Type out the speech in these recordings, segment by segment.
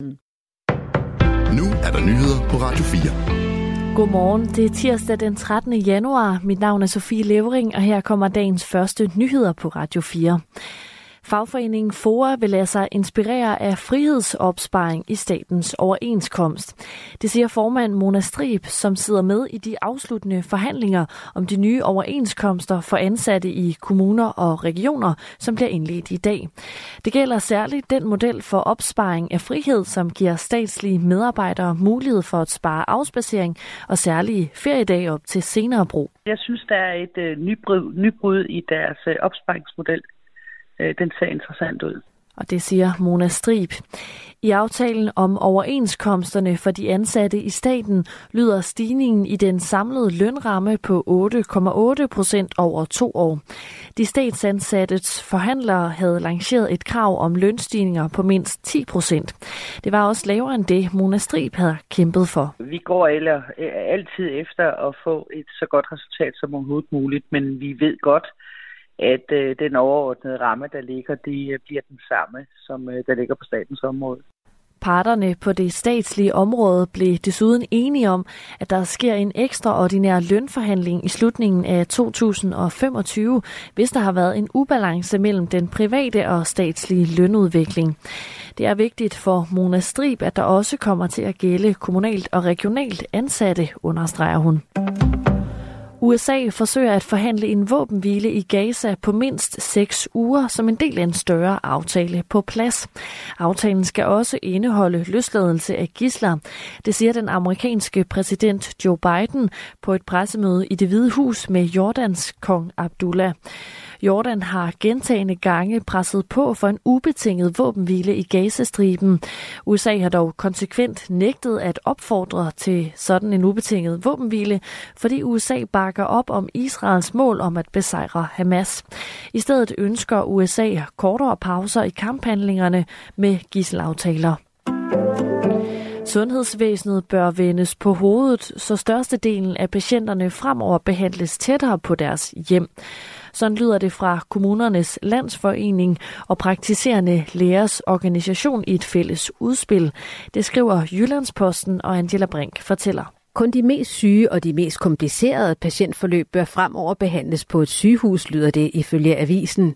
Nu er der nyheder på Radio 4. Godmorgen, det er tirsdag den 13. januar. Mit navn er Sofie Levering, og her kommer dagens første nyheder på Radio 4. Fagforeningen FOA vil lade sig inspirere af frihedsopsparing i statens overenskomst. Det siger formand Mona Strib, som sidder med i de afsluttende forhandlinger om de nye overenskomster for ansatte i kommuner og regioner, som bliver indledt i dag. Det gælder særligt den model for opsparing af frihed, som giver statslige medarbejdere mulighed for at spare afspacering og særlige feriedage op til senere brug. Jeg synes, der er et øh, nybrud, nybrud i deres øh, opsparingsmodel øh, den ser interessant ud. Og det siger Mona Strib. I aftalen om overenskomsterne for de ansatte i staten lyder stigningen i den samlede lønramme på 8,8 procent over to år. De statsansattes forhandlere havde lanceret et krav om lønstigninger på mindst 10 procent. Det var også lavere end det, Mona Strib havde kæmpet for. Vi går eller, altid efter at få et så godt resultat som overhovedet muligt, men vi ved godt, at øh, den overordnede ramme, der ligger, de øh, bliver den samme, som øh, der ligger på statens område. Parterne på det statslige område blev desuden enige om, at der sker en ekstraordinær lønforhandling i slutningen af 2025, hvis der har været en ubalance mellem den private og statslige lønudvikling. Det er vigtigt for Mona Strib, at der også kommer til at gælde kommunalt og regionalt ansatte, understreger hun. USA forsøger at forhandle en våbenhvile i Gaza på mindst seks uger som en del af en større aftale på plads. Aftalen skal også indeholde løsladelse af gisler. Det siger den amerikanske præsident Joe Biden på et pressemøde i det hvide hus med Jordans kong Abdullah. Jordan har gentagende gange presset på for en ubetinget våbenhvile i Gazastriben. USA har dog konsekvent nægtet at opfordre til sådan en ubetinget våbenhvile, fordi USA bakker op om Israels mål om at besejre Hamas. I stedet ønsker USA kortere pauser i kamphandlingerne med gisselaftaler. Sundhedsvæsenet bør vendes på hovedet, så størstedelen af patienterne fremover behandles tættere på deres hjem. Sådan lyder det fra kommunernes landsforening og praktiserende lægers organisation i et fælles udspil. Det skriver Jyllandsposten, og Angela Brink fortæller. Kun de mest syge og de mest komplicerede patientforløb bør fremover behandles på et sygehus, lyder det ifølge avisen.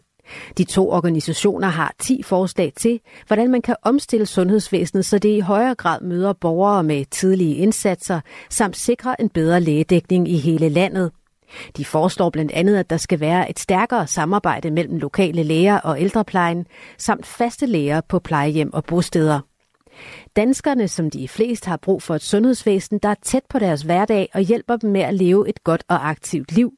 De to organisationer har 10 forslag til, hvordan man kan omstille sundhedsvæsenet, så det i højere grad møder borgere med tidlige indsatser, samt sikre en bedre lægedækning i hele landet. De foreslår blandt andet, at der skal være et stærkere samarbejde mellem lokale læger og ældreplejen, samt faste læger på plejehjem og bosteder. Danskerne, som de flest har brug for et sundhedsvæsen, der er tæt på deres hverdag og hjælper dem med at leve et godt og aktivt liv,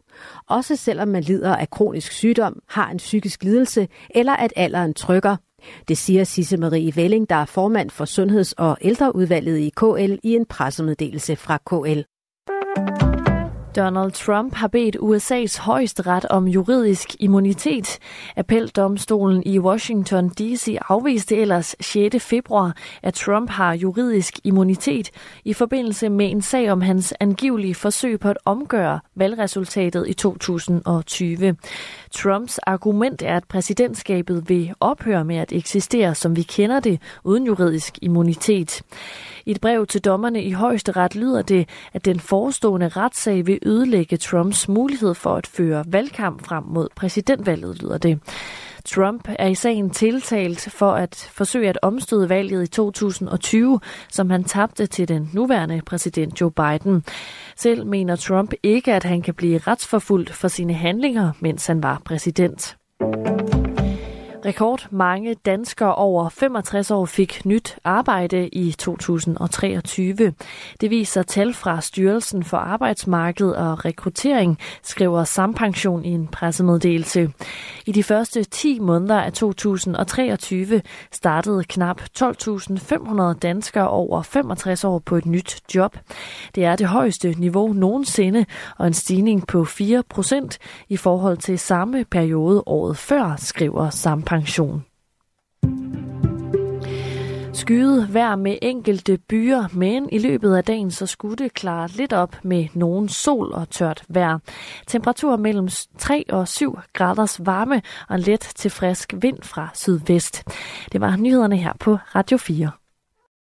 også selvom man lider af kronisk sygdom, har en psykisk lidelse eller at alderen trykker. Det siger Sisse Marie Velling, der er formand for Sundheds- og Ældreudvalget i KL i en pressemeddelelse fra KL. Donald Trump har bedt USA's højesteret om juridisk immunitet. Appeldomstolen i Washington D.C. afviste ellers 6. februar, at Trump har juridisk immunitet i forbindelse med en sag om hans angivelige forsøg på at omgøre valgresultatet i 2020. Trumps argument er, at præsidentskabet vil ophøre med at eksistere, som vi kender det, uden juridisk immunitet. I et brev til dommerne i højesteret lyder det, at den forestående retssag vil ødelægge Trumps mulighed for at føre valgkamp frem mod præsidentvalget, lyder det. Trump er i sagen tiltalt for at forsøge at omstøde valget i 2020, som han tabte til den nuværende præsident Joe Biden. Selv mener Trump ikke, at han kan blive retsforfulgt for sine handlinger, mens han var præsident. Rekord mange danskere over 65 år fik nyt arbejde i 2023. Det viser tal fra Styrelsen for Arbejdsmarked og Rekruttering, skriver Sampension i en pressemeddelelse. I de første 10 måneder af 2023 startede knap 12.500 danskere over 65 år på et nyt job. Det er det højeste niveau nogensinde og en stigning på 4 procent i forhold til samme periode året før, skriver Sampension. Skyet vejr med enkelte byer, men i løbet af dagen så skulle det klare lidt op med nogen sol og tørt vejr. Temperatur mellem 3 og 7 graders varme og en let til frisk vind fra sydvest. Det var nyhederne her på Radio 4.